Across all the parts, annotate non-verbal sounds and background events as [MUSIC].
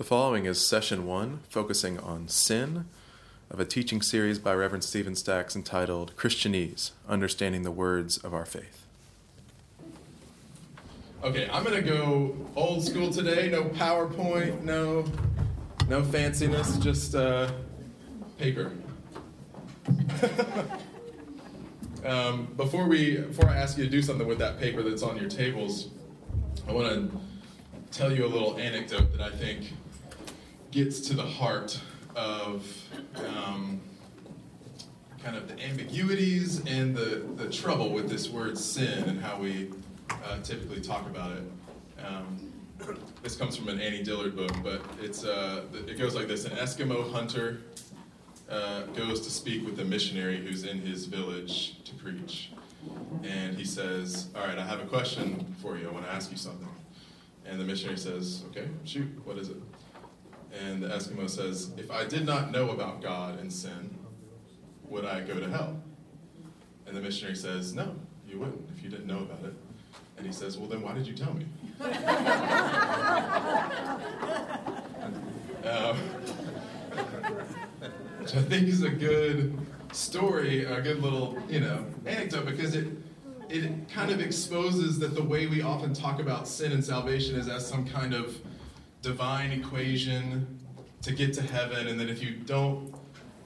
The following is session one, focusing on sin, of a teaching series by Reverend Stephen Stacks entitled Christianese Understanding the Words of Our Faith. Okay, I'm gonna go old school today. No PowerPoint, no, no fanciness, just uh, paper. [LAUGHS] um, before we, before I ask you to do something with that paper that's on your tables, I want to tell you a little anecdote that I think gets to the heart of um, kind of the ambiguities and the, the trouble with this word sin and how we uh, typically talk about it. Um, this comes from an Annie Dillard book, but it's, uh, it goes like this An Eskimo hunter uh, goes to speak with a missionary who's in his village to preach. And he says, All right, I have a question for you. I want to ask you something. And the missionary says, Okay, shoot, what is it? And the Eskimo says, If I did not know about God and sin, would I go to hell? And the missionary says, No, you wouldn't if you didn't know about it. And he says, Well, then why did you tell me? [LAUGHS] um, which I think is a good story, a good little, you know, anecdote because it it kind of exposes that the way we often talk about sin and salvation is as some kind of divine equation to get to heaven, and that if you don't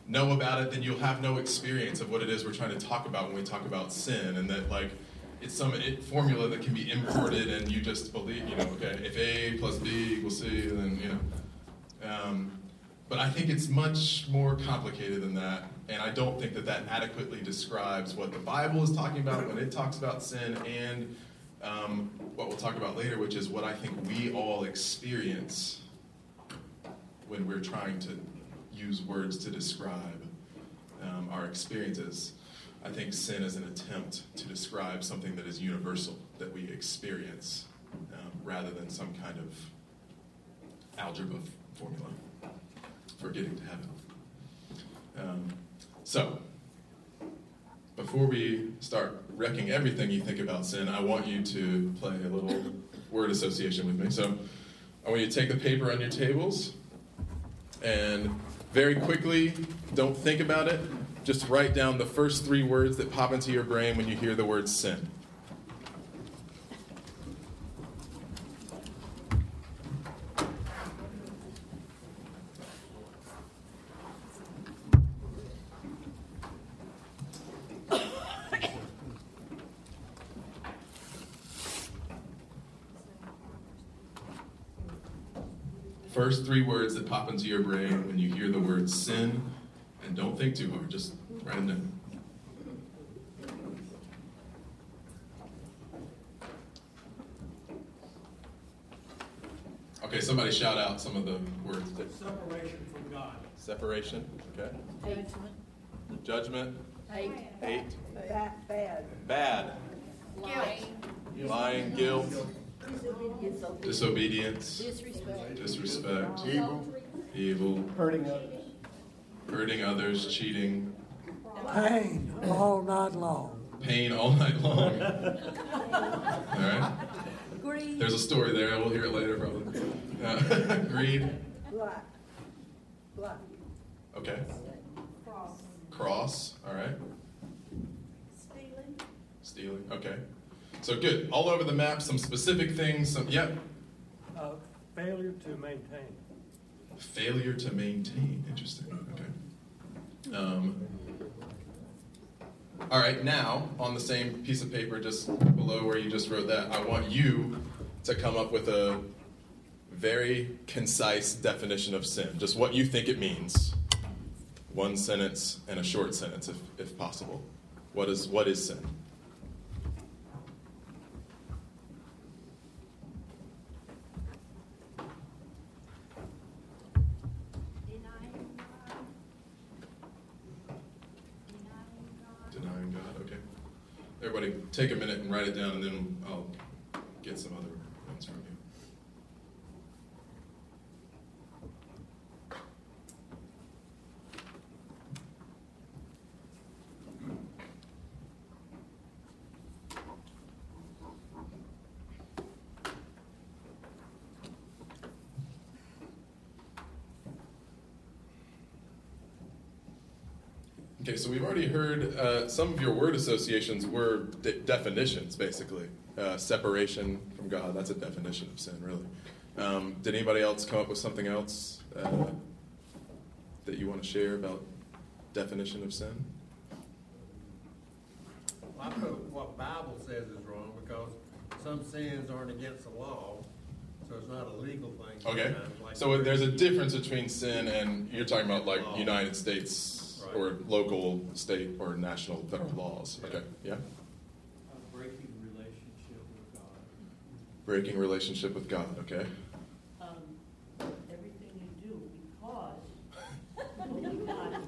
know about it, then you'll have no experience of what it is we're trying to talk about when we talk about sin, and that like it's some it, formula that can be imported, and you just believe, you know, okay, if A plus B equals C, then you know. Um, but I think it's much more complicated than that, and I don't think that that adequately describes what the Bible is talking about when it talks about sin, and um, what we'll talk about later, which is what I think we all experience when we're trying to use words to describe um, our experiences. I think sin is an attempt to describe something that is universal, that we experience, um, rather than some kind of algebra formula for getting to heaven. Um, so, before we start wrecking everything you think about sin, I want you to play a little word association with me. So, I want you to take the paper on your tables and very quickly, don't think about it, just write down the first three words that pop into your brain when you hear the word sin. First three words that pop into your brain when you hear the word sin, and don't think too hard, just write them down. Okay, somebody shout out some of the words. Separation from God. Separation, okay. Judgment. Judgment, Hate. hate, Bad, bad. bad, Lying. lying, guilt, Disobedience. disobedience, Disrespect. disrespect, Evil. evil, Hurting others. hurting others, cheating, Pain all night long. pain all night long. [LAUGHS] All right? Greed. There's a story there. We'll hear it later, probably. Uh, [LAUGHS] greed. Black. Black. Okay. Cross. Cross. All right. Stealing. Stealing. Okay. So good. All over the map, some specific things. Some. Yep. Uh, failure to maintain. Failure to maintain. Interesting. Okay. Um, all right. Now, on the same piece of paper, just below where you just wrote that, I want you to come up with a very concise definition of sin. Just what you think it means. One sentence and a short sentence, if, if possible. What is what is sin? God. Okay. Everybody, take a minute and write it down, and then I'll get some other notes from you. Okay, so we've already heard uh, some of your word associations were de- definitions, basically. Uh, separation from God, that's a definition of sin, really. Um, did anybody else come up with something else uh, that you want to share about definition of sin? I put what Bible says is wrong because some sins aren't against the law, so it's not a legal thing. Okay, like- so there's a difference between sin and you're talking about like United States. Or local, state, or national federal laws. Okay, yeah. breaking relationship with God. Breaking relationship with God. Okay. Um, everything you do because only [LAUGHS] God.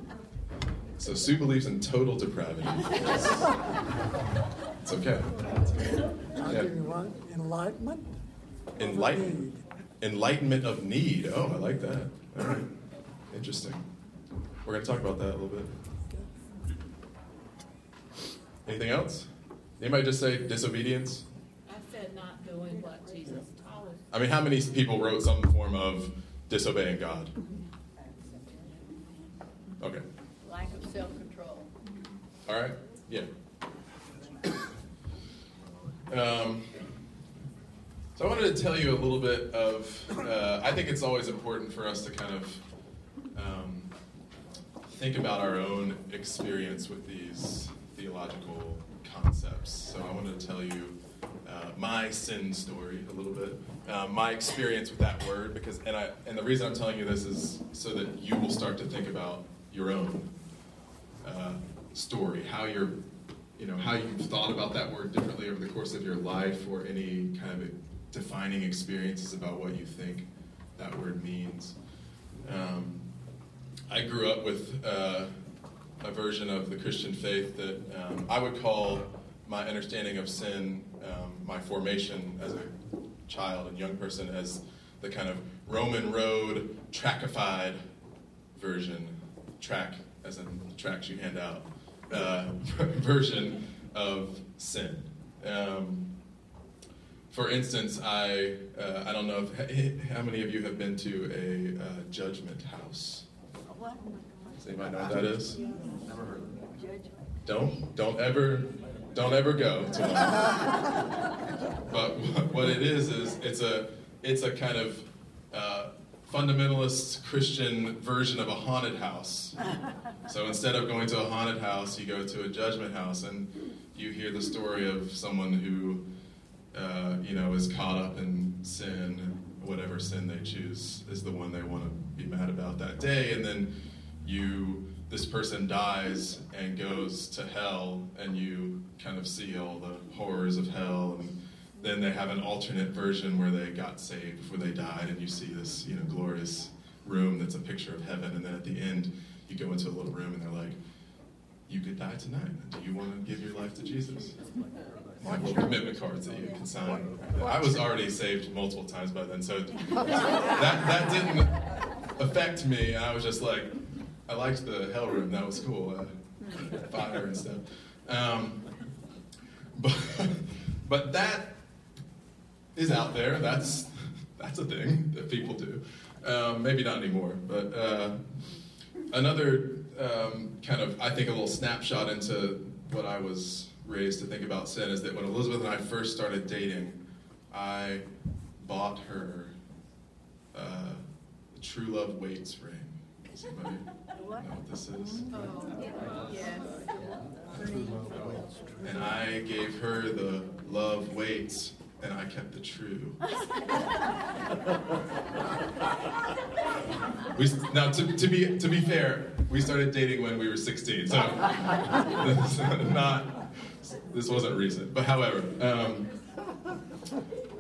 So Sue believes in total depravity. it's okay. I'll Yeah. give you one. Enlightenment. of enlightenment of need. Oh, I like that. All right. Interesting. We're going to talk about that a little bit. Anything else? Anybody just say disobedience? I said not doing what Jesus taught us. I mean, how many people wrote some form of disobeying God? Okay. Lack of self-control. All right. Yeah. Um, so I wanted to tell you a little bit of. Uh, I think it's always important for us to kind of think about our own experience with these theological concepts. So I wanted to tell you uh, my sin story a little bit, uh, my experience with that word, because and I and the reason I'm telling you this is so that you will start to think about your own uh, story, how you're, you know, how you've thought about that word differently over the course of your life, or any kind of defining experiences about what you think that word means. Um, I grew up with uh, a version of the Christian faith that um, I would call my understanding of sin, um, my formation as a child and young person, as the kind of Roman road trackified version, track as in the tracks you hand out, uh, [LAUGHS] version of sin. Um, for instance, I uh, I don't know if how many of you have been to a uh, judgment house. Does anybody know what that is? Never heard of it. Don't don't ever don't ever go to one. [LAUGHS] but what- what it is is it's a it's a kind of uh, fundamentalist Christian version of a haunted house. So instead of going to a haunted house, you go to a judgment house, and you hear the story of someone who uh, you know is caught up in sin, whatever sin they choose is the one they want to be mad about that day, and then you this person dies and goes to hell and you kind of see all the horrors of hell. And then they have an alternate version where they got saved before they died and you see this you know glorious room that's a picture of heaven. And then at the end you go into a little room and they're like you could die tonight. Do you want to give your life to jesus Commitment cards that you can sign i was already saved multiple times by then so [LAUGHS] that, that didn't affect me and i was just like I liked the hell room. That was cool. Uh, fire and stuff. Um, but, but that is out there. That's that's a thing that people do. Um, maybe not anymore. But uh, another um, kind of, I think, a little snapshot into what I was raised to think about sin is that when Elizabeth and I first started dating, I bought her uh, a True Love Waits ring. Does anybody [LAUGHS] know what this is? Oh, yes. And I gave her the love waits, and I kept the true. [LAUGHS] we, now, to, to be to be fair, we started dating when we were 16, so [LAUGHS] not this wasn't recent. But however, um,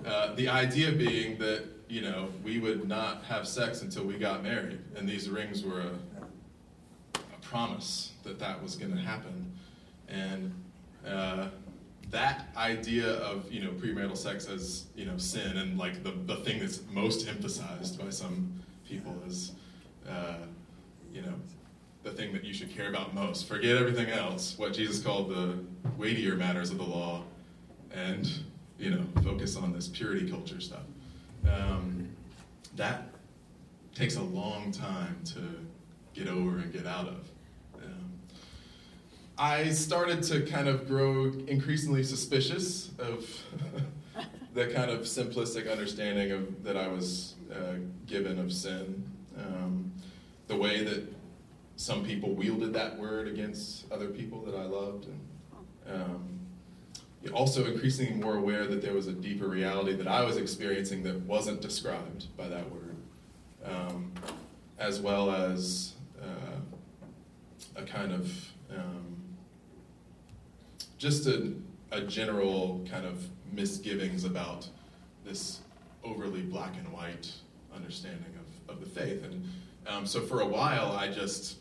uh, the idea being that you know we would not have sex until we got married, and these rings were a, a promise that that was going to happen, and uh, that idea of you know premarital sex as you know sin and like the, the thing that's most emphasized by some people is uh, you know the thing that you should care about most. Forget everything else what jesus called the weightier matters of the law and you know focus on this purity culture stuff. Um, that takes a long time to get over and get out of. Um, I started to kind of grow increasingly suspicious of [LAUGHS] the kind of simplistic understanding of that I was uh, given of sin. Um, the way that some people wielded that word against other people that I loved, and um, also increasingly more aware that there was a deeper reality that I was experiencing that wasn't described by that word, um, as well as uh, a kind of um, just a, a general kind of misgivings about this overly black and white understanding of, of the faith. And um, so for a while, I just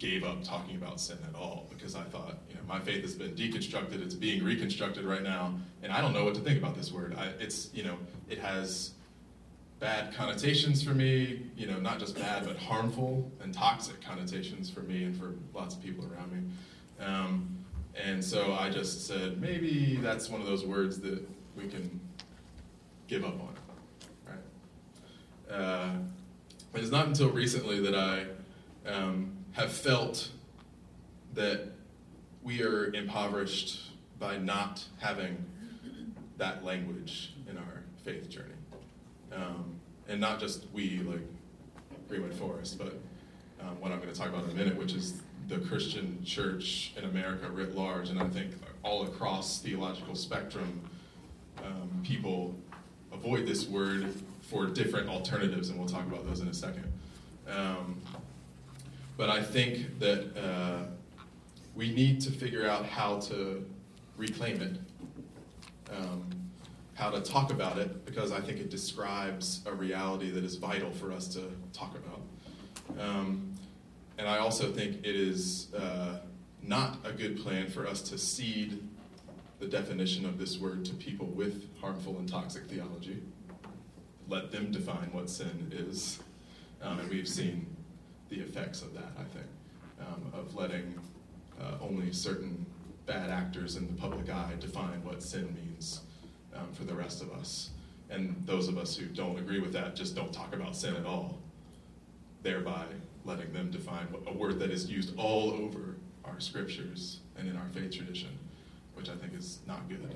gave up talking about sin at all because I thought, you know, my faith has been deconstructed, it's being reconstructed right now, and I don't know what to think about this word. I, it's, you know, it has bad connotations for me, you know, not just bad, but harmful and toxic connotations for me and for lots of people around me. Um, and so I just said, maybe that's one of those words that we can give up on. Right? Uh, it's not until recently that I um, have felt that we are impoverished by not having that language in our faith journey. Um, and not just we, like Greenwood Forest, but um, what I'm going to talk about in a minute, which is the Christian church in America writ large. And I think all across theological spectrum, um, people avoid this word for different alternatives, and we'll talk about those in a second. Um, but I think that uh, we need to figure out how to reclaim it, um, how to talk about it, because I think it describes a reality that is vital for us to talk about. Um, and I also think it is uh, not a good plan for us to cede the definition of this word to people with harmful and toxic theology. Let them define what sin is. Um, and we've seen the effects of that, I think, um, of letting uh, only certain bad actors in the public eye define what sin means um, for the rest of us. And those of us who don't agree with that just don't talk about sin at all, thereby letting them define a word that is used all over our scriptures and in our faith tradition, which I think is not good.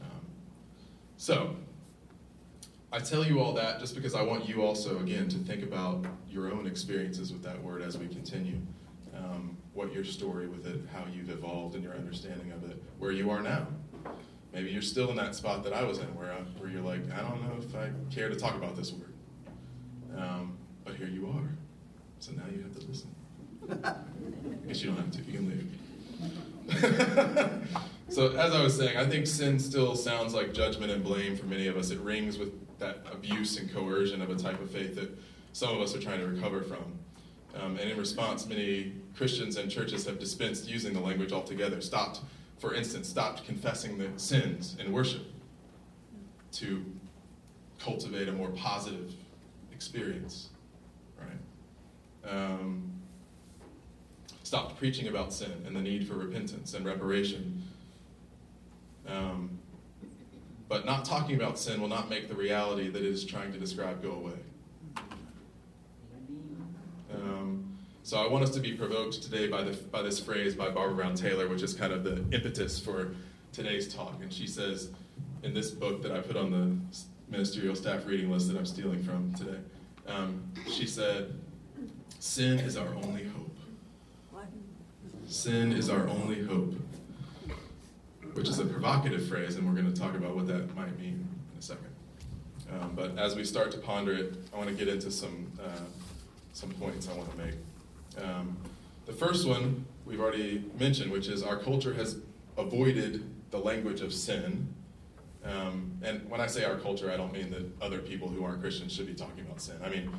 Um, so, I tell you all that just because I want you also, again, to think about your own experiences with that word as we continue. Um, what your story with it, how you've evolved in your understanding of it, where you are now. Maybe you're still in that spot that I was in, where, I, where you're like, I don't know if I care to talk about this word. Um, but here you are. So now you have to listen. [LAUGHS] I guess you don't have to, you can leave. [LAUGHS] so, as I was saying, I think sin still sounds like judgment and blame for many of us. It rings with that abuse and coercion of a type of faith that some of us are trying to recover from. Um, and in response, many Christians and churches have dispensed using the language altogether, stopped, for instance, stopped confessing the sins in worship to cultivate a more positive experience, right? Um, stopped preaching about sin and the need for repentance and reparation. Um, but not talking about sin will not make the reality that it is trying to describe go away. Um, so I want us to be provoked today by, the, by this phrase by Barbara Brown Taylor, which is kind of the impetus for today's talk. And she says in this book that I put on the ministerial staff reading list that I'm stealing from today, um, she said, Sin is our only hope. Sin is our only hope which is a provocative phrase, and we're going to talk about what that might mean in a second. Um, but as we start to ponder it, I want to get into some uh, some points I want to make. Um, the first one we've already mentioned, which is our culture has avoided the language of sin. Um, and when I say our culture, I don't mean that other people who aren't Christians should be talking about sin. I mean,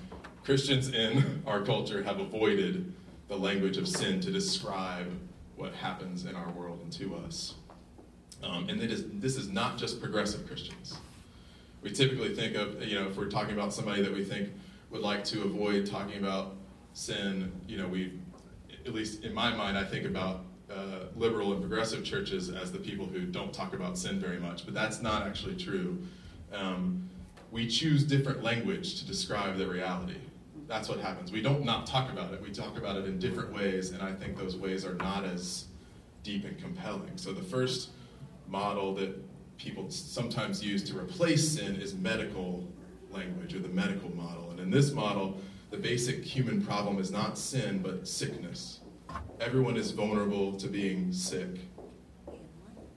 Christians in [LAUGHS] our culture have avoided the language of sin to describe what happens in our world and to us. Um, and is, this is not just progressive Christians. We typically think of, you know, if we're talking about somebody that we think would like to avoid talking about sin, you know, we, at least in my mind, I think about uh, liberal and progressive churches as the people who don't talk about sin very much, but that's not actually true. Um, we choose different language to describe the reality. That's what happens. We don't not talk about it. We talk about it in different ways, and I think those ways are not as deep and compelling. So the first model that people sometimes use to replace sin is medical language or the medical model. And in this model, the basic human problem is not sin, but sickness. Everyone is vulnerable to being sick.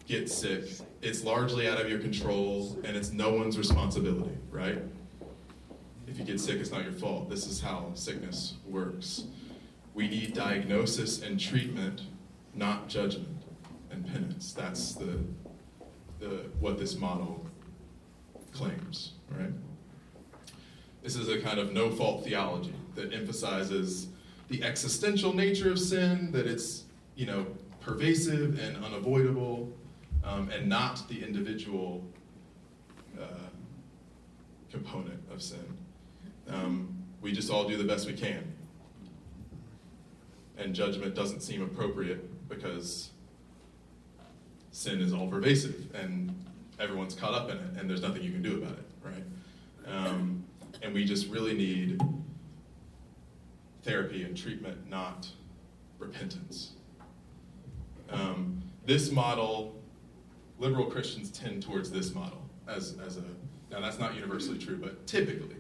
Get sick. It's largely out of your control, and it's no one's responsibility, right? If you get sick, it's not your fault. This is how sickness works. We need diagnosis and treatment, not judgment and penance. That's the, the what this model claims, right? This is a kind of no fault theology that emphasizes the existential nature of sin, that it's, you know, pervasive and unavoidable, um, and not the individual uh, component of sin. Um, we just all do the best we can. And judgment doesn't seem appropriate because sin is all pervasive and everyone's caught up in it, and there's nothing you can do about it, right? Um, and we just really need therapy and treatment, not repentance. Um, this model, liberal Christians tend towards this model as, as a, now that's not universally true, but typically,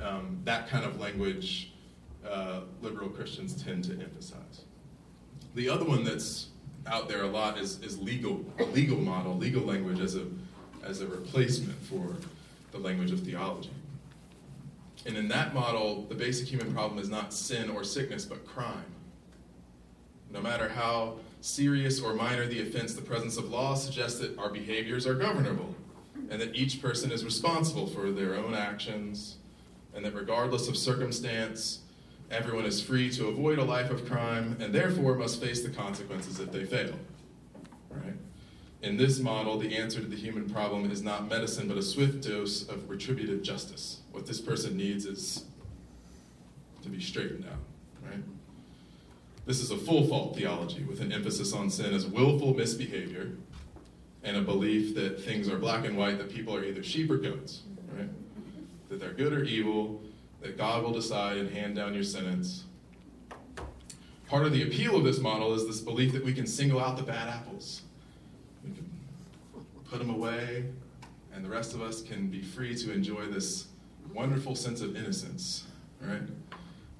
um, that kind of language uh, liberal Christians tend to emphasize. The other one that's out there a lot is, is legal, a legal model, legal language as a, as a replacement for the language of theology. And in that model, the basic human problem is not sin or sickness, but crime. No matter how serious or minor the offense, the presence of law suggests that our behaviors are governable and that each person is responsible for their own actions, and that regardless of circumstance, everyone is free to avoid a life of crime and therefore must face the consequences if they fail. Right? In this model, the answer to the human problem is not medicine, but a swift dose of retributive justice. What this person needs is to be straightened out. Right? This is a full fault theology with an emphasis on sin as willful misbehavior and a belief that things are black and white, that people are either sheep or goats, right? That they're good or evil, that God will decide and hand down your sentence. Part of the appeal of this model is this belief that we can single out the bad apples. We can put them away, and the rest of us can be free to enjoy this wonderful sense of innocence, right?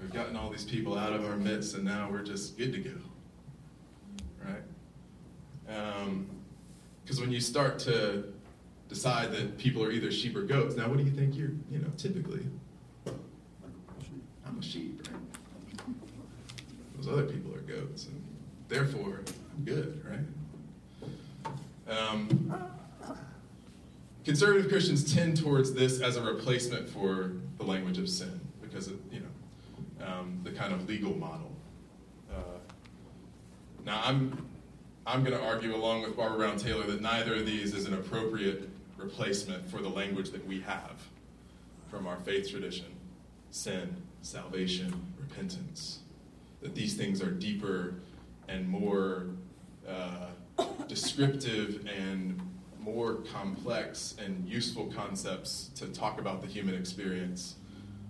We've gotten all these people out of our midst, and now we're just good to go, right? Because um, when you start to decide that people are either sheep or goats, now what do you think you're, you know, typically? Sheep, right? Those other people are goats, and therefore I'm good, right? Um, conservative Christians tend towards this as a replacement for the language of sin because of, you know, um, the kind of legal model. Uh, now, I'm, I'm going to argue, along with Barbara Brown Taylor, that neither of these is an appropriate replacement for the language that we have from our faith tradition sin, salvation, repentance. That these things are deeper and more uh, descriptive and more complex and useful concepts to talk about the human experience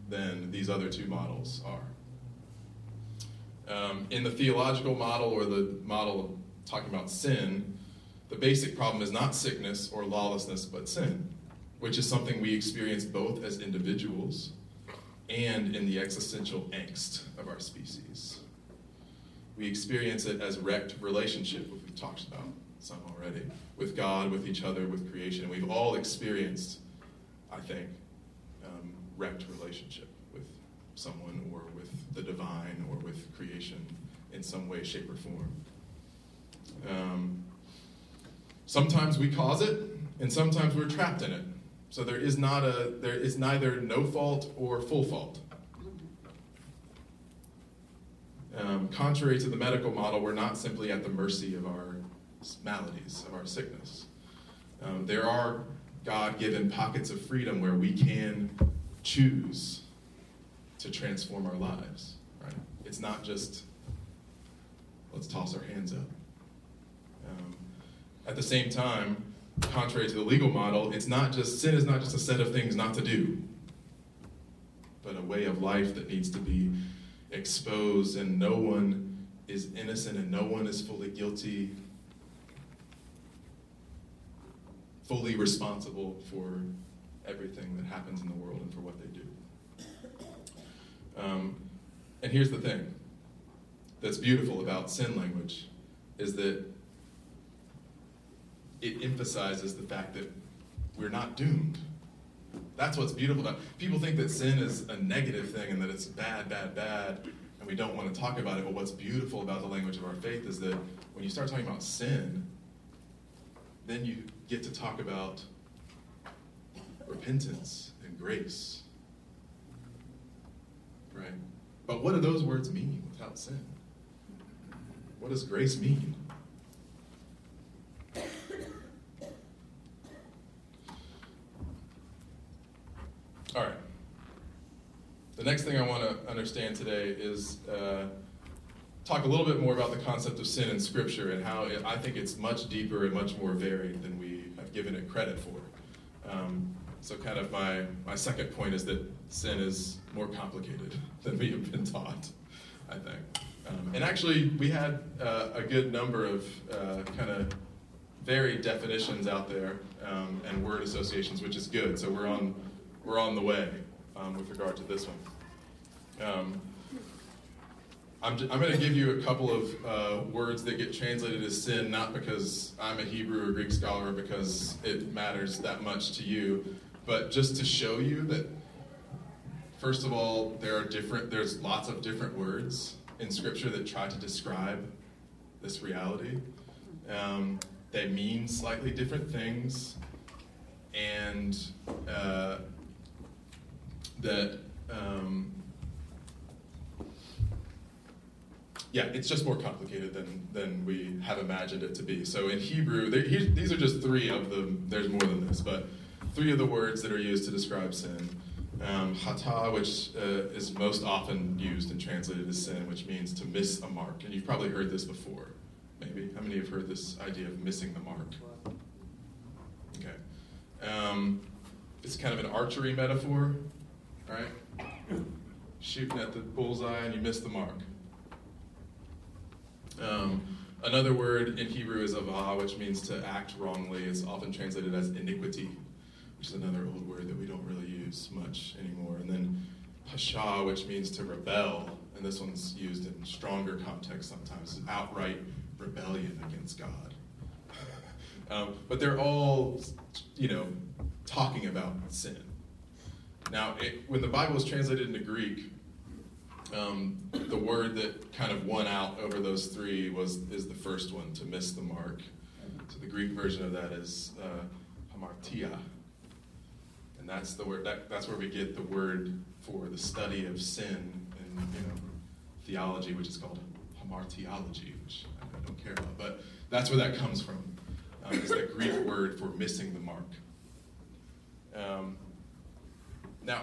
than these other two models are. Um, in the theological model or the model of talking about sin, the basic problem is not sickness or lawlessness, but sin, which is something we experience both as individuals and in the existential angst of our species. We experience it as wrecked relationship, which we've talked about some already, with God, with each other, with creation. We've all experienced, I think, um, wrecked relationship with someone or with the divine or with creation in some way, shape, or form. Um, sometimes we cause it, and sometimes we're trapped in it. So there is not a there is neither no fault or full fault. Um, contrary to the medical model, we're not simply at the mercy of our maladies, of our sickness. Um, there are God given pockets of freedom where we can choose to transform our lives. Right? It's not just let's toss our hands up. Um, at the same time, contrary to the legal model, it's not just sin is not just a set of things not to do, but a way of life that needs to be exposed, and no one is innocent and no one is fully guilty, fully responsible for everything that happens in the world and for what they do. Um, and here's the thing that's beautiful about sin language is that it emphasizes the fact that we're not doomed. That's what's beautiful about it. People think that sin is a negative thing and that it's bad, bad, bad, and we don't want to talk about it. But what's beautiful about the language of our faith is that when you start talking about sin, then you get to talk about repentance and grace. Right? But what do those words mean without sin? What does grace mean? All right. The next thing I want to understand today is uh, talk a little bit more about the concept of sin in Scripture and how it, I think it's much deeper and much more varied than we have given it credit for. Um, so, kind of my, my second point is that sin is more complicated [LAUGHS] than we have been taught, I think. Um, and actually, we had uh, a good number of uh, kind of varied definitions out there um, and word associations, which is good. So we're on we're on the way um, with regard to this one. Um, I'm, j- I'm going to give you a couple of uh, words that get translated as sin, not because I'm a Hebrew or Greek scholar, because it matters that much to you, but just to show you that, first of all, there are different. There's lots of different words in Scripture that try to describe this reality. Um, they mean slightly different things, and uh, that um, yeah, it's just more complicated than than we have imagined it to be. So in Hebrew, these are just three of them. There's more than this, but three of the words that are used to describe sin. Um, hata, which uh, is most often used and translated as sin, which means to miss a mark. And you've probably heard this before, maybe. How many have heard this idea of missing the mark? Okay. Um, it's kind of an archery metaphor, right? Shooting at the bullseye and you miss the mark. Um, another word in Hebrew is avah, which means to act wrongly. It's often translated as iniquity, which is another old word that we don't really use much anymore. And then pasha, which means to rebel, and this one's used in stronger context sometimes, outright rebellion against God. [LAUGHS] um, but they're all, you know, talking about sin. Now, it, when the Bible is translated into Greek, um, the word that kind of won out over those three was is the first one to miss the mark. So the Greek version of that is uh, hamartia, and that's the word. That, that's where we get the word for the study of sin in you know theology, which is called hamartiology, which I don't care about, but that's where that comes from. Um, it's the Greek word for missing the mark. Um, now,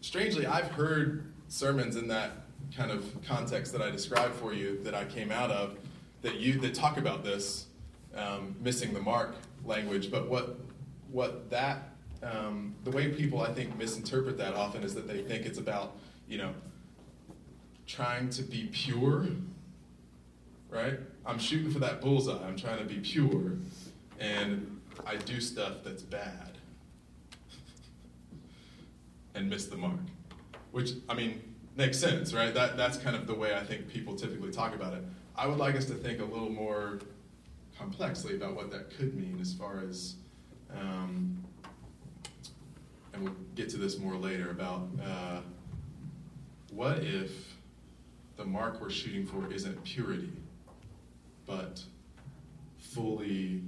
strangely, I've heard sermons in that kind of context that I described for you that I came out of that you that talk about this um, missing the mark language. But what what that um, the way people I think misinterpret that often is that they think it's about you know trying to be pure, right? I'm shooting for that bullseye. I'm trying to be pure, and I do stuff that's bad and miss the mark. Which, I mean, makes sense, right? That, that's kind of the way I think people typically talk about it. I would like us to think a little more complexly about what that could mean as far as, um, and we'll get to this more later, about uh, what if the mark we're shooting for isn't purity, but fully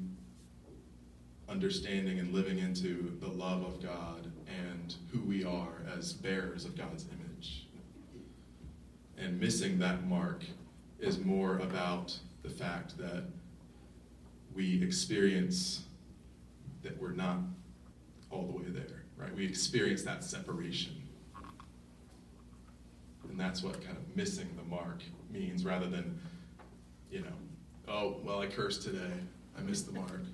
understanding and living into the love of God and who we are as bearers of God's image. And missing that mark is more about the fact that we experience that we're not all the way there, right? We experience that separation. And that's what kind of missing the mark means rather than, you know, oh, well, I cursed today. I missed the mark. [LAUGHS]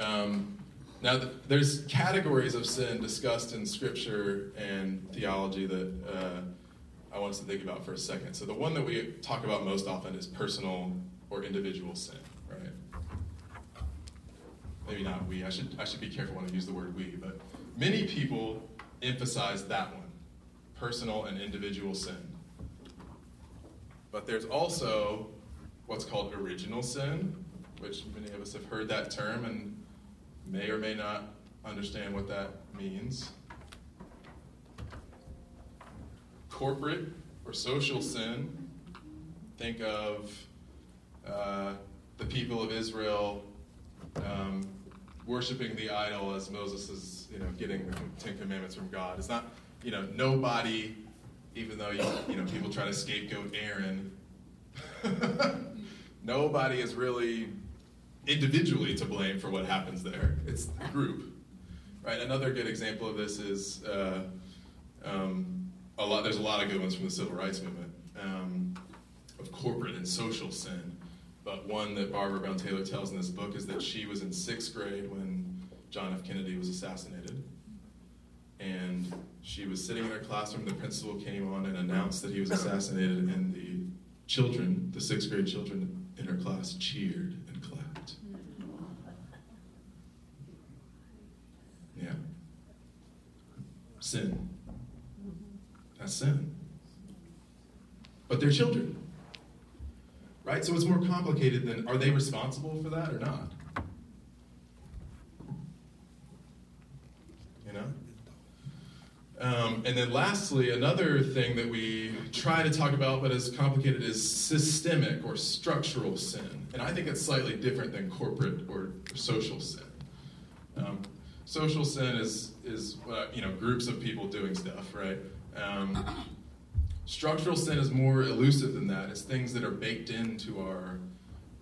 Um, Now, th- there's categories of sin discussed in Scripture and theology that uh, I want us to think about for a second. So, the one that we talk about most often is personal or individual sin, right? Maybe not we. I should I should be careful when I use the word we, but many people emphasize that one, personal and individual sin. But there's also what's called original sin, which many of us have heard that term and may or may not understand what that means. Corporate or social sin, think of uh, the people of Israel um, worshiping the idol as Moses is, you know, getting the Ten Commandments from God. It's not, you know, nobody, even though you, you know people try to scapegoat Aaron. [LAUGHS] nobody is really individually to blame for what happens there. It's the group, right? Another good example of this is uh, um, a lot. There's a lot of good ones from the civil rights movement um, of corporate and social sin. But one that Barbara Brown Taylor tells in this book is that she was in sixth grade when John F. Kennedy was assassinated. And she was sitting in her classroom, the principal came on and announced that he was assassinated, and the children, the sixth grade children in her class, cheered and clapped. Yeah. Sin. That's sin. But they're children. Right? So it's more complicated than are they responsible for that or not? You know? Um, and then lastly, another thing that we try to talk about but is complicated is systemic or structural sin. And I think it's slightly different than corporate or, social sin. Um, social sin is, is uh, you know, groups of people doing stuff, right? Um, structural sin is more elusive than that. It's things that are baked into our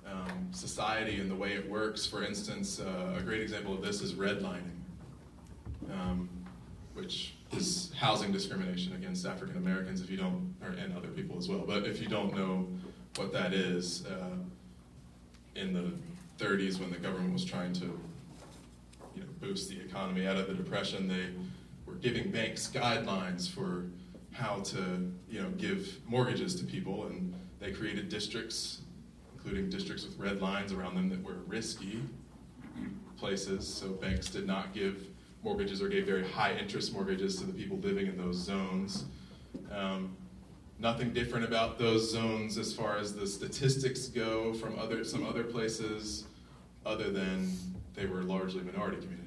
um, society and the way it works. For instance, uh, a great example of this is redlining, um, which is housing discrimination against African Americans. If you don't, or, and other people as well, but if you don't know what that is, uh, in the 30s when the government was trying to, boost the economy out of the depression, they were giving banks guidelines for how to, you know, give mortgages to people, and they created districts, including districts with red lines around them that were risky places. So banks did not give mortgages or gave very high interest mortgages to the people living in those zones. Um, nothing different about those zones as far as the statistics go from other some other places, other than they were largely minority communities.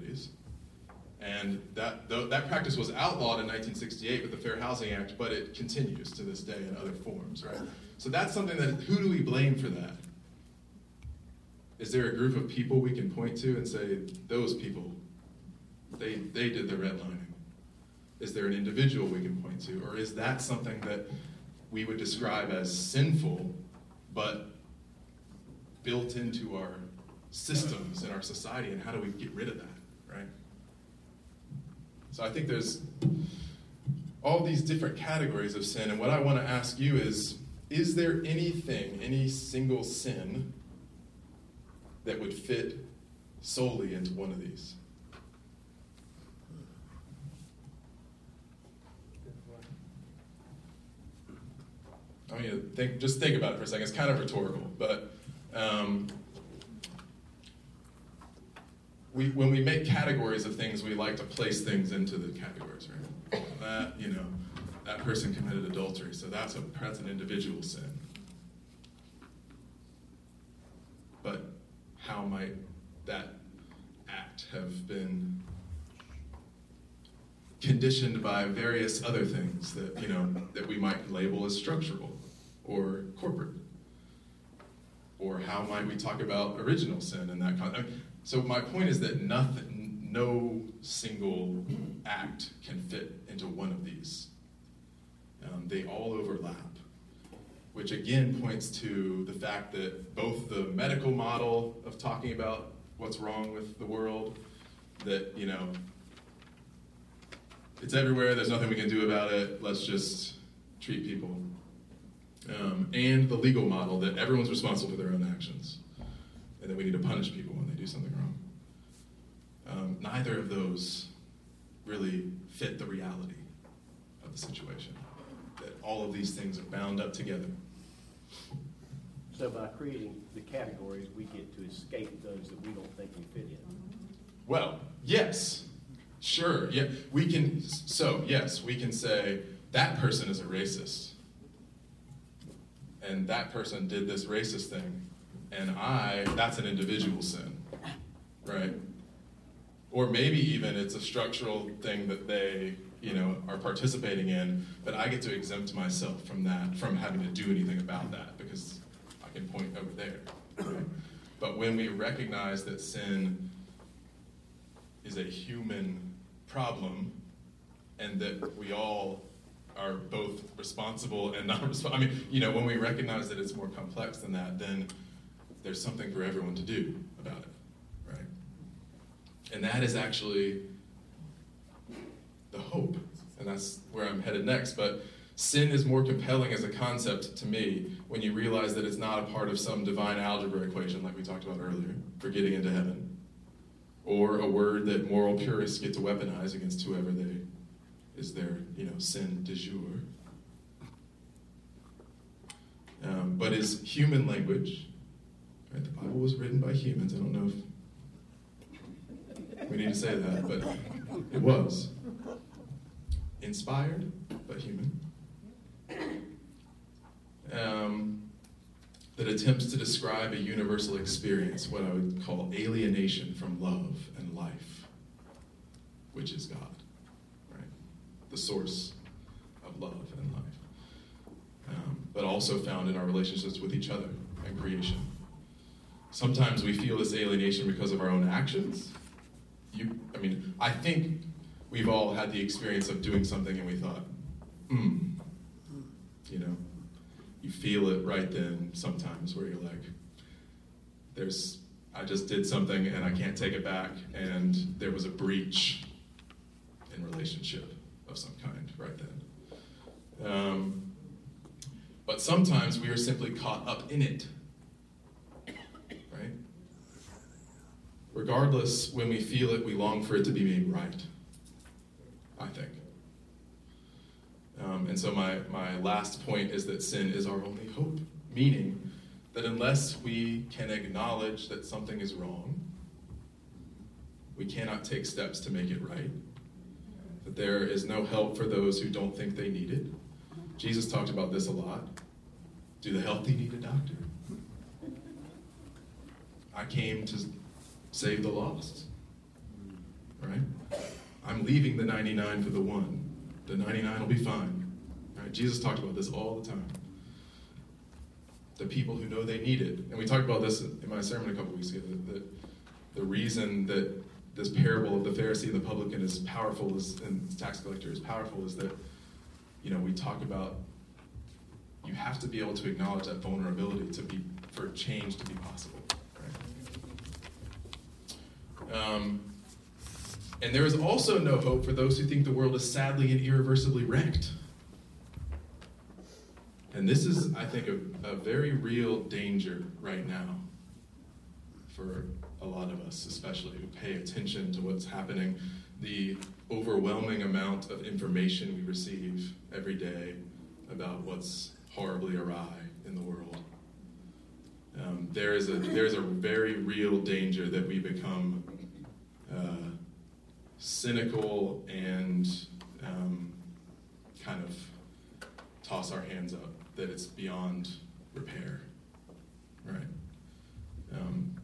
And that, that practice was outlawed in 1968 with the Fair Housing Act, but it continues to this day in other forms, right? So that's something that, who do we blame for that? Is there a group of people we can point to and say, those people, they, they did the redlining? Is there an individual we can point to? Or is that something that we would describe as sinful, but built into our systems and our society? And how do we get rid of that? So I think there's all these different categories of sin, and what I want to ask you is is there anything, any single sin, that would fit solely into one of these? I mean, think, just think about it for a second. It's kind of rhetorical, but um, we, when we make categories of things, we like to place things into the categories, right? That, you know, that person committed adultery, so that's, a, that's an individual sin. But how might that act have been conditioned by various other things that, you know, that we might label as structural or corporate? Or how might we talk about original sin in that context? So my point is that nothing, no single act can fit into one of these. Um, they all overlap, which again points to the fact that both the medical model of talking about what's wrong with the world, that you know, it's everywhere. There's nothing we can do about it. Let's just treat people, um, and the legal model that everyone's responsible for their own actions, and that we need to punish people when they do something wrong. Um, neither of those really fit the reality of the situation. That all of these things are bound up together. So by creating the categories, we get to escape those that we don't think we fit in. Well, yes, sure. Yeah, we can. So yes, we can say that person is a racist, and that person did this racist thing, and I that's an individual sin, right? Or maybe even it's a structural thing that they you know are participating in, but I get to exempt myself from that, from having to do anything about that because I can point over there. But when we recognize that sin is a human problem and that we all are both responsible and [LAUGHS] not responsible. I mean, you know, when we recognize that it's more complex than that, then there's something for everyone to do about it, right? And that is actually the hope, and that's where I'm headed next. But sin is more compelling as a concept to me when you realize that it's not a part of some divine algebra equation like we talked about earlier for getting into heaven or a word that moral purists get to weaponize against whoever they is their you know sin de jour. Um, but is human language. Right? The Bible was written by humans. I don't know if we need to say that, but it was inspired but human. Um, that attempts to describe a universal experience, what I would call alienation from love and life, which is God, right? The source of love and life. Um, but also found in our relationships with each other and creation. Sometimes we feel this alienation because of our own actions. You, I mean, I think we've all had the experience of doing something and we thought, hmm, you know, you feel it right then sometimes where you're like, there's, I just did something and I can't take it back, and there was a breach in relationship of some kind right then. Um, but sometimes we are simply caught up in it, right? Regardless, when we feel it, we long for it to be made right, I think. Um, and so, my, my last point is that sin is our only hope, meaning that unless we can acknowledge that something is wrong, we cannot take steps to make it right. That there is no help for those who don't think they need it. Jesus talked about this a lot. Do the healthy need a doctor? I came to save the lost. Right? I'm leaving the 99 for the one. The 99 will be fine. Right? Jesus talked about this all the time. The people who know they need it. And we talked about this in my sermon a couple weeks ago. That the reason that this parable of the Pharisee and the publican is powerful is, and tax collector is powerful is that, you know, we talk about you have to be able to acknowledge that vulnerability to be for change to be possible. Um, and there is also no hope for those who think the world is sadly and irreversibly wrecked. And this is, I think, a, a very real danger right now for a lot of us, especially who pay attention to what's happening, the overwhelming amount of information we receive every day about what's horribly awry in the world. Um, there is a there is a very real danger that we become uh, cynical and um, kind of toss our hands up that it's beyond repair, right? Um,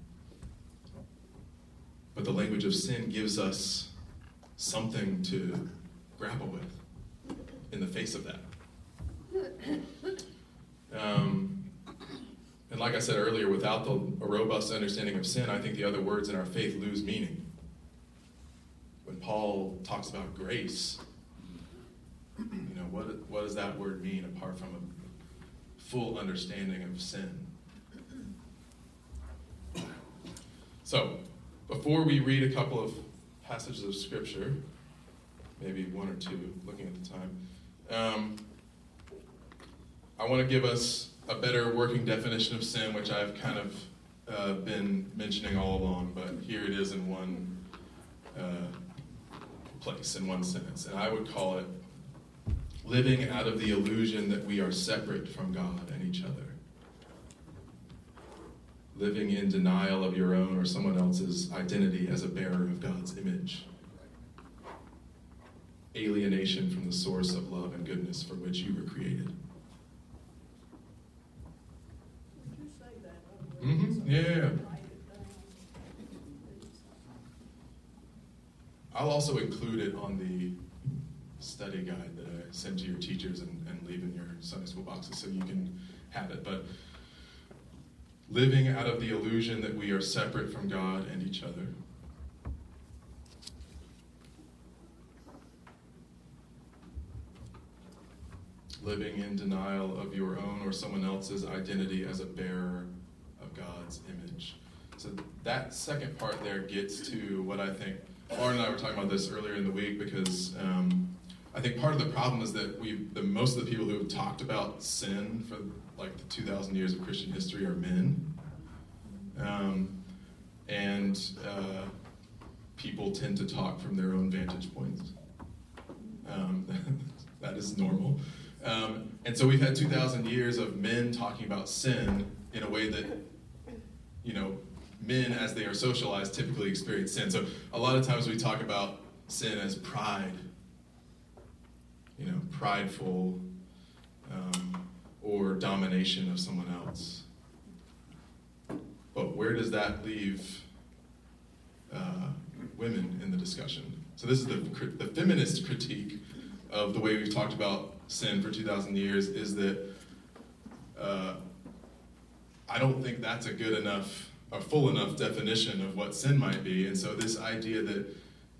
but the language of sin gives us something to grapple with in the face of that. Um, and like I said earlier, without the, a robust understanding of sin, I think the other words in our faith lose meaning. Paul talks about grace, you know, what, what does that word mean apart from a full understanding of sin? So, before we read a couple of passages of Scripture, maybe one or two, looking at the time, um, I want to give us a better working definition of sin, which I've kind of uh, been mentioning all along, but here it is in one uh, place in one sentence, and I would call it living out of the illusion that we are separate from God and each other. Living in denial of your own or someone else's identity as a bearer of God's image. Alienation from the source of love and goodness for which you were created. Would you say that? Mm-hmm. Yeah, yeah, yeah. I'll also include it on the study guide that I send to your teachers and, and leave in your Sunday school boxes so you can have it. But living out of the illusion that we are separate from God and each other. Living in denial of your own or someone else's identity as a bearer of God's image. So that second part there gets to what I think Lauren and I were talking about this earlier in the week because um, I think part of the problem is that we, the most of the people who have talked about sin for like the 2,000 years of Christian history are men, um, and uh, people tend to talk from their own vantage points. Um, [LAUGHS] that is normal, um, and so we've had 2,000 years of men talking about sin in a way that, you know, men, as they are socialized, typically experience sin. So a lot of times we talk about sin as pride, you know, prideful, um, or domination of someone else. But where does that leave uh, women in the discussion? So this is the, the feminist critique of the way we've talked about sin for 2,000 years is that uh, I don't think that's a good enough a full enough definition of what sin might be. And so this idea that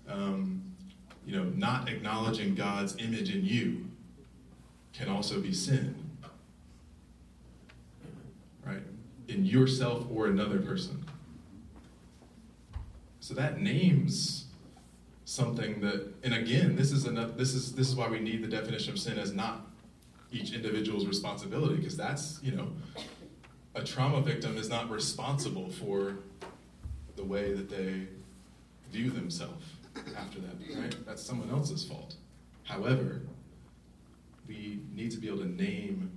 um, you know not acknowledging God's image in you can also be sin, right? In yourself or another person. So that names something that, and again, this is enough. This is this is why we need the definition of sin as not each individual's responsibility, because that's you know a trauma victim is not responsible for the way that they view themselves after that, right? That's someone else's fault. However, we need to be able to name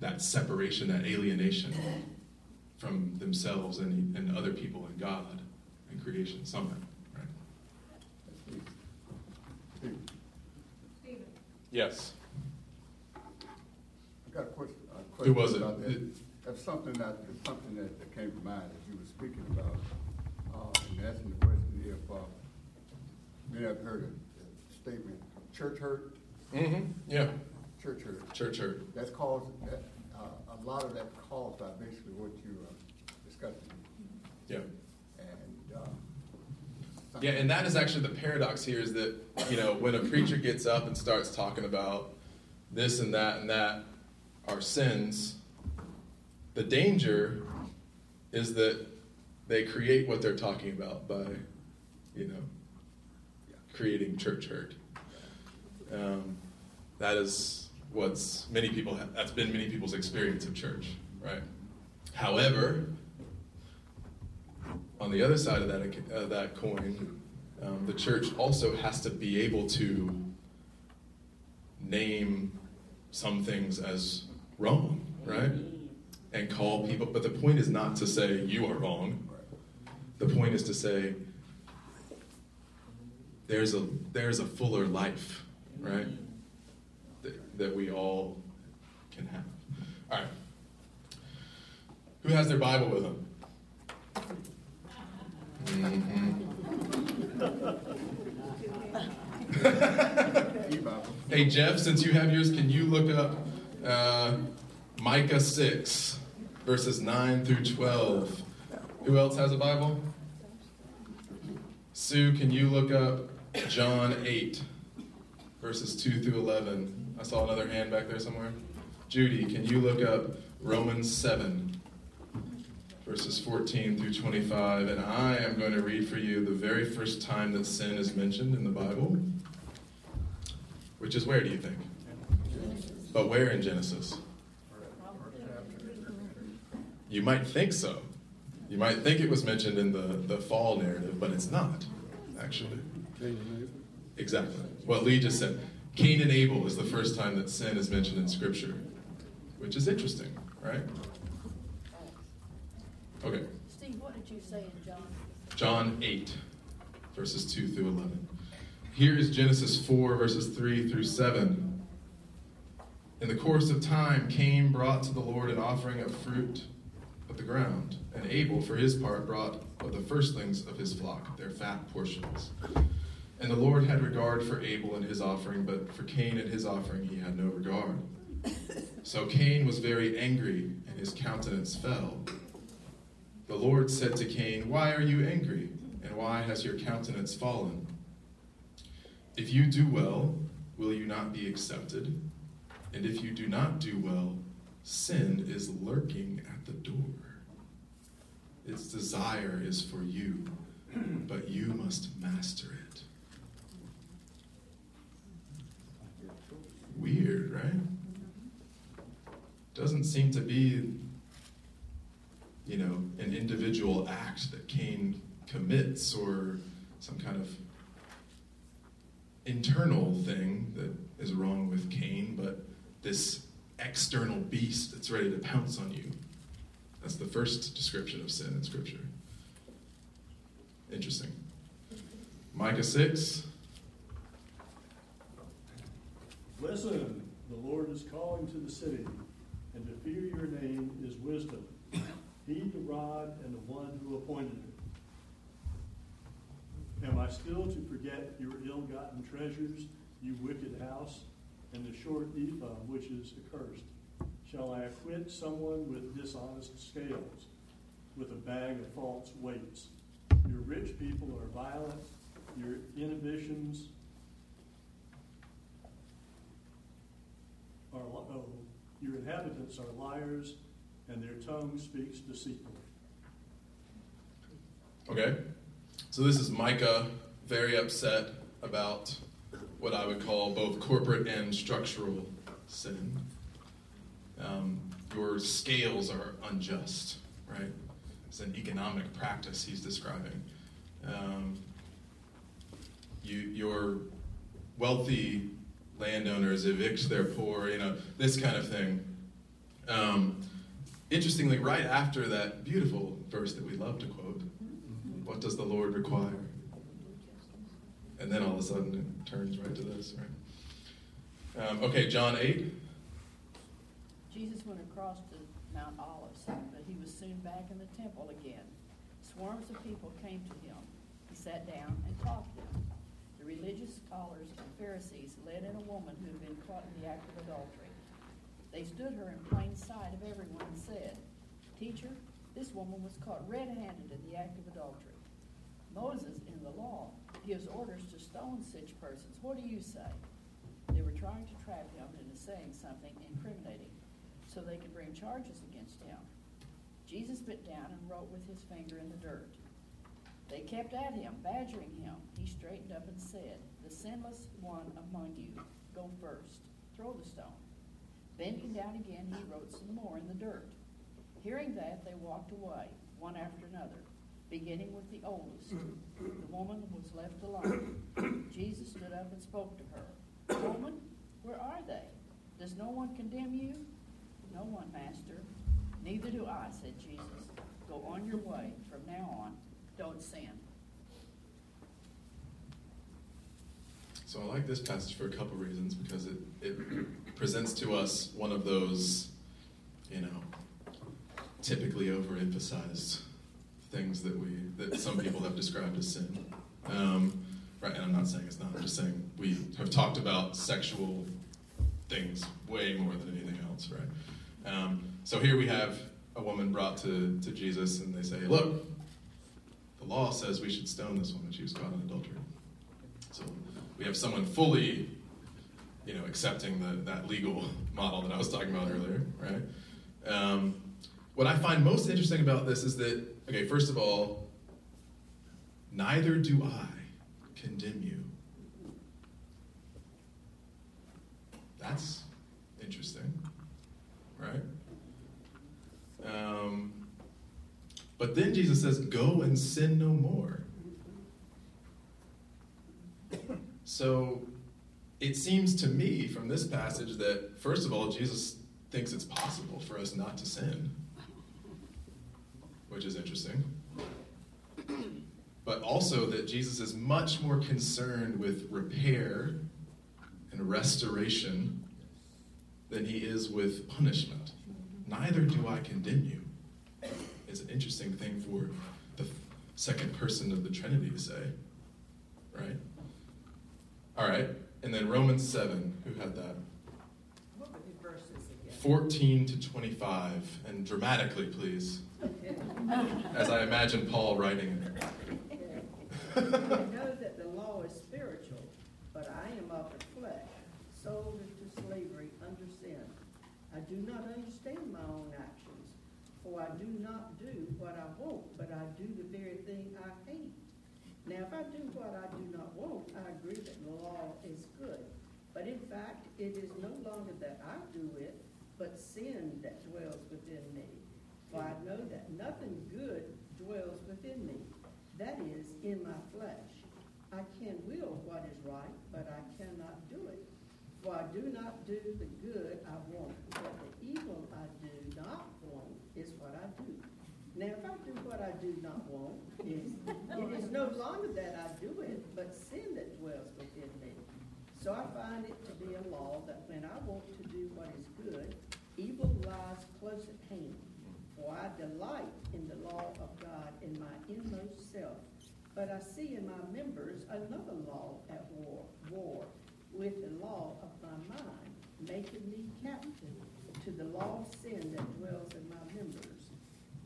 that separation, that alienation from themselves and, and other people and God and creation somehow, right? Stephen, Yes. I've got a question. A Who was it? about that. It- That's something that, it's something that that came to mind as you were speaking about, uh, and asking the question if, uh, may have heard a statement, church hurt, Mm-hmm. Yeah. church hurt. Church hurt. That's caused, that, uh, a lot of that caused by basically what you, uh, discussing. Yeah. And, uh. Yeah, and that is actually the paradox here is that, you know, when a preacher gets up and starts talking about this and that and that are sins, the danger is that they create what they're talking about by, you know, creating church hurt. Um, that is what's many people have, that's been many people's experience of church, right? However, on the other side of that, uh, that coin, um, the church also has to be able to name some things as wrong, right? And call people, but the point is not to say you are wrong. The point is to say there's a there's a fuller life, right? That, that we all can have. All right. Who has their Bible with them? mhm [LAUGHS] hey Jeff, since you have yours, can you look up uh, Micah 6, verses 9 through 12? Who else has a Bible? Sue, can you look up John 8, verses 2 through 11? I saw another hand back there somewhere. Judy, can you look up Romans 7, verses 14 through 25? And I am going to read for you the very first time that sin is mentioned in the Bible, which is where do you think? But where in Genesis? You might think so. You might think it was mentioned in the, the fall narrative, but it's not, actually. Cain and Abel. Exactly. What Lee just said. Cain and Abel is the first time that sin is mentioned in Scripture, which is interesting, right? Okay. Steve, what did you say in John? John 8, verses 2 through 11. Here is Genesis 4, verses 3 through 7. In the course of time, Cain brought to the Lord an offering of fruit of the ground, and Abel, for his part, brought of the firstlings of his flock, their fat portions. And the Lord had regard for Abel and his offering, but for Cain and his offering he had no regard. So Cain was very angry, and his countenance fell. The Lord said to Cain, Why are you angry? And why has your countenance fallen? If you do well, will you not be accepted? And if you do not do well, sin is lurking at the door. Its desire is for you, but you must master it. Weird, right? Doesn't seem to be you know, an individual act that Cain commits or some kind of internal thing that is wrong with Cain, this external beast that's ready to pounce on you. That's the first description of sin in Scripture. Interesting. Micah 6. Listen, the Lord is calling to the city, and to fear your name is wisdom. Heed the rod and the one who appointed it. Am I still to forget your ill-gotten treasures, you wicked house, and the short ephah which is accursed? Shall I acquit someone with dishonest scales, with a bag of false weights? Your rich people are violent, your inhibitions are, oh, your inhabitants are liars, and their tongue speaks deceitfully. Okay? So this is Micah very upset about what I would call both corporate and structural sin. Um, your scales are unjust, right? It's an economic practice he's describing. Um, you, your wealthy landowners evict their poor, you know, this kind of thing. Um, interestingly, right after that beautiful verse that we love to quote, what does the Lord require? And then all of a sudden it turns right to this, right? Um, okay, John 8. Jesus went across to Mount Olives, but he was soon back in the temple again. Swarms of people came to him. He sat down and taught them. The religious scholars and Pharisees led in a woman who had been caught in the act of adultery. They stood her in plain sight of everyone and said, Teacher, this woman was caught red-handed in the act of adultery. Moses, in the law, gives orders to stone such persons. What do you say? They were trying to trap him into saying something incriminating so they could bring charges against him. Jesus bent down and wrote with his finger in the dirt. They kept at him, badgering him. He straightened up and said, The sinless one among you, go first. Throw the stone. Bending down again, he wrote some more in the dirt. Hearing that, they walked away, one after another, beginning with the oldest. The woman was left alone. Jesus stood up and spoke to her. Woman, where are they? Does no one condemn you? No one, Master. Neither do I, said Jesus. Go on your way. From now on, don't sin. So I like this passage for a couple reasons because it, it presents to us one of those, you know, typically overemphasized things that we that some people have described as sin. Um, right, and I'm not saying it's not. I'm just saying we have talked about sexual things way more than anything else, right? Um, so here we have a woman brought to, to Jesus, and they say, "Look, the law says we should stone this woman. She was caught in adultery." So we have someone fully, you know, accepting the, that legal model that I was talking about earlier, right? Um, what I find most interesting about this is that, okay, first of all, neither do I condemn you. That's interesting, right? Um, but then Jesus says, Go and sin no more. So it seems to me from this passage that, first of all, Jesus thinks it's possible for us not to sin, which is interesting. But also that Jesus is much more concerned with repair and restoration than he is with punishment. Neither do I condemn you. It's an interesting thing for the second person of the Trinity to say, right? All right, and then Romans 7, who had that? What were the verses again? 14 to 25, and dramatically, please, as I imagine Paul writing it. [LAUGHS] I know that the law is spiritual, but I am of the flesh, sold into slavery under sin. I do not understand my own actions, for I do not do what I want, but I do the very thing I hate. Now, if I do what I do not want, I agree that the law is good. But in fact, it is no longer that I do it, but sin that dwells within me. For I know that nothing good dwells within me, that is, in my flesh. I can will what is right, but I cannot do it. For I do not do the good I want, but the evil I do not want is what I do. Now, if I do what I do not want, it is no longer that I do it, but sin that dwells within me. So I find it to be a law that when I want to do what is good, evil lies close at hand. For I delight in the law of God in my inmost self. But I see in my members another law at war, war with the law of my mind, making me captive to the law of sin that dwells in my members.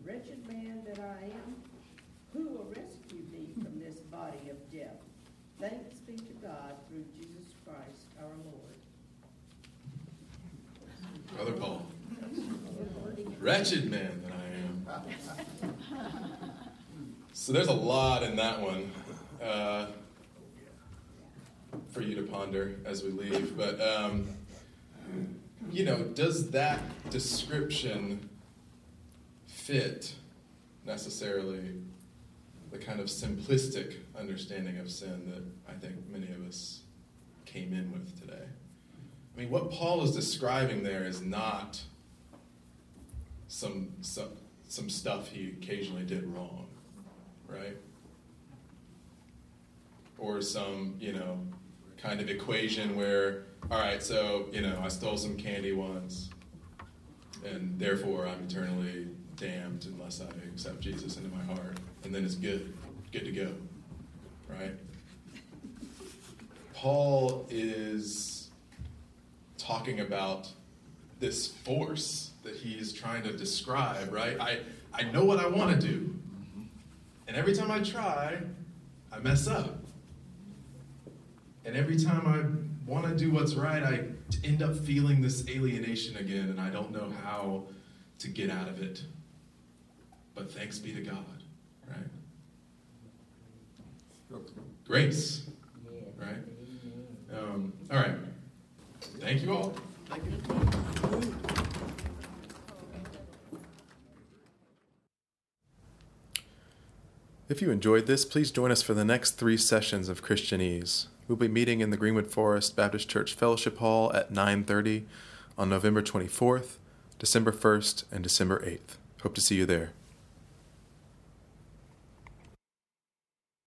Wretched man that I am, who will rescue me from this body of death? Thanks be to God through Jesus Christ our Lord. Brother Paul. Wretched man that I am. So there's a lot in that one uh, for you to ponder as we leave. But, um, you know, does that description fit necessarily the kind of simplistic understanding of sin that I think many of us came in with today? I mean, what Paul is describing there is not some, some, some stuff he occasionally did wrong, right? Or some, you know, kind of equation where, all right, so, you know, I stole some candy once, and therefore I'm eternally damned unless I accept Jesus into my heart, and then it's good, good to go, right? Paul is talking about this force that he's trying to describe, right? I, I know what I want to do. And every time I try, I mess up. And every time I want to do what's right, I end up feeling this alienation again, and I don't know how to get out of it. But thanks be to God, right? Grace, right? Um, all right. Thank you all. If you enjoyed this, please join us for the next three sessions of Christianese. We'll be meeting in the Greenwood Forest Baptist Church Fellowship Hall at 9:30 on November 24th, December 1st, and December 8th. Hope to see you there.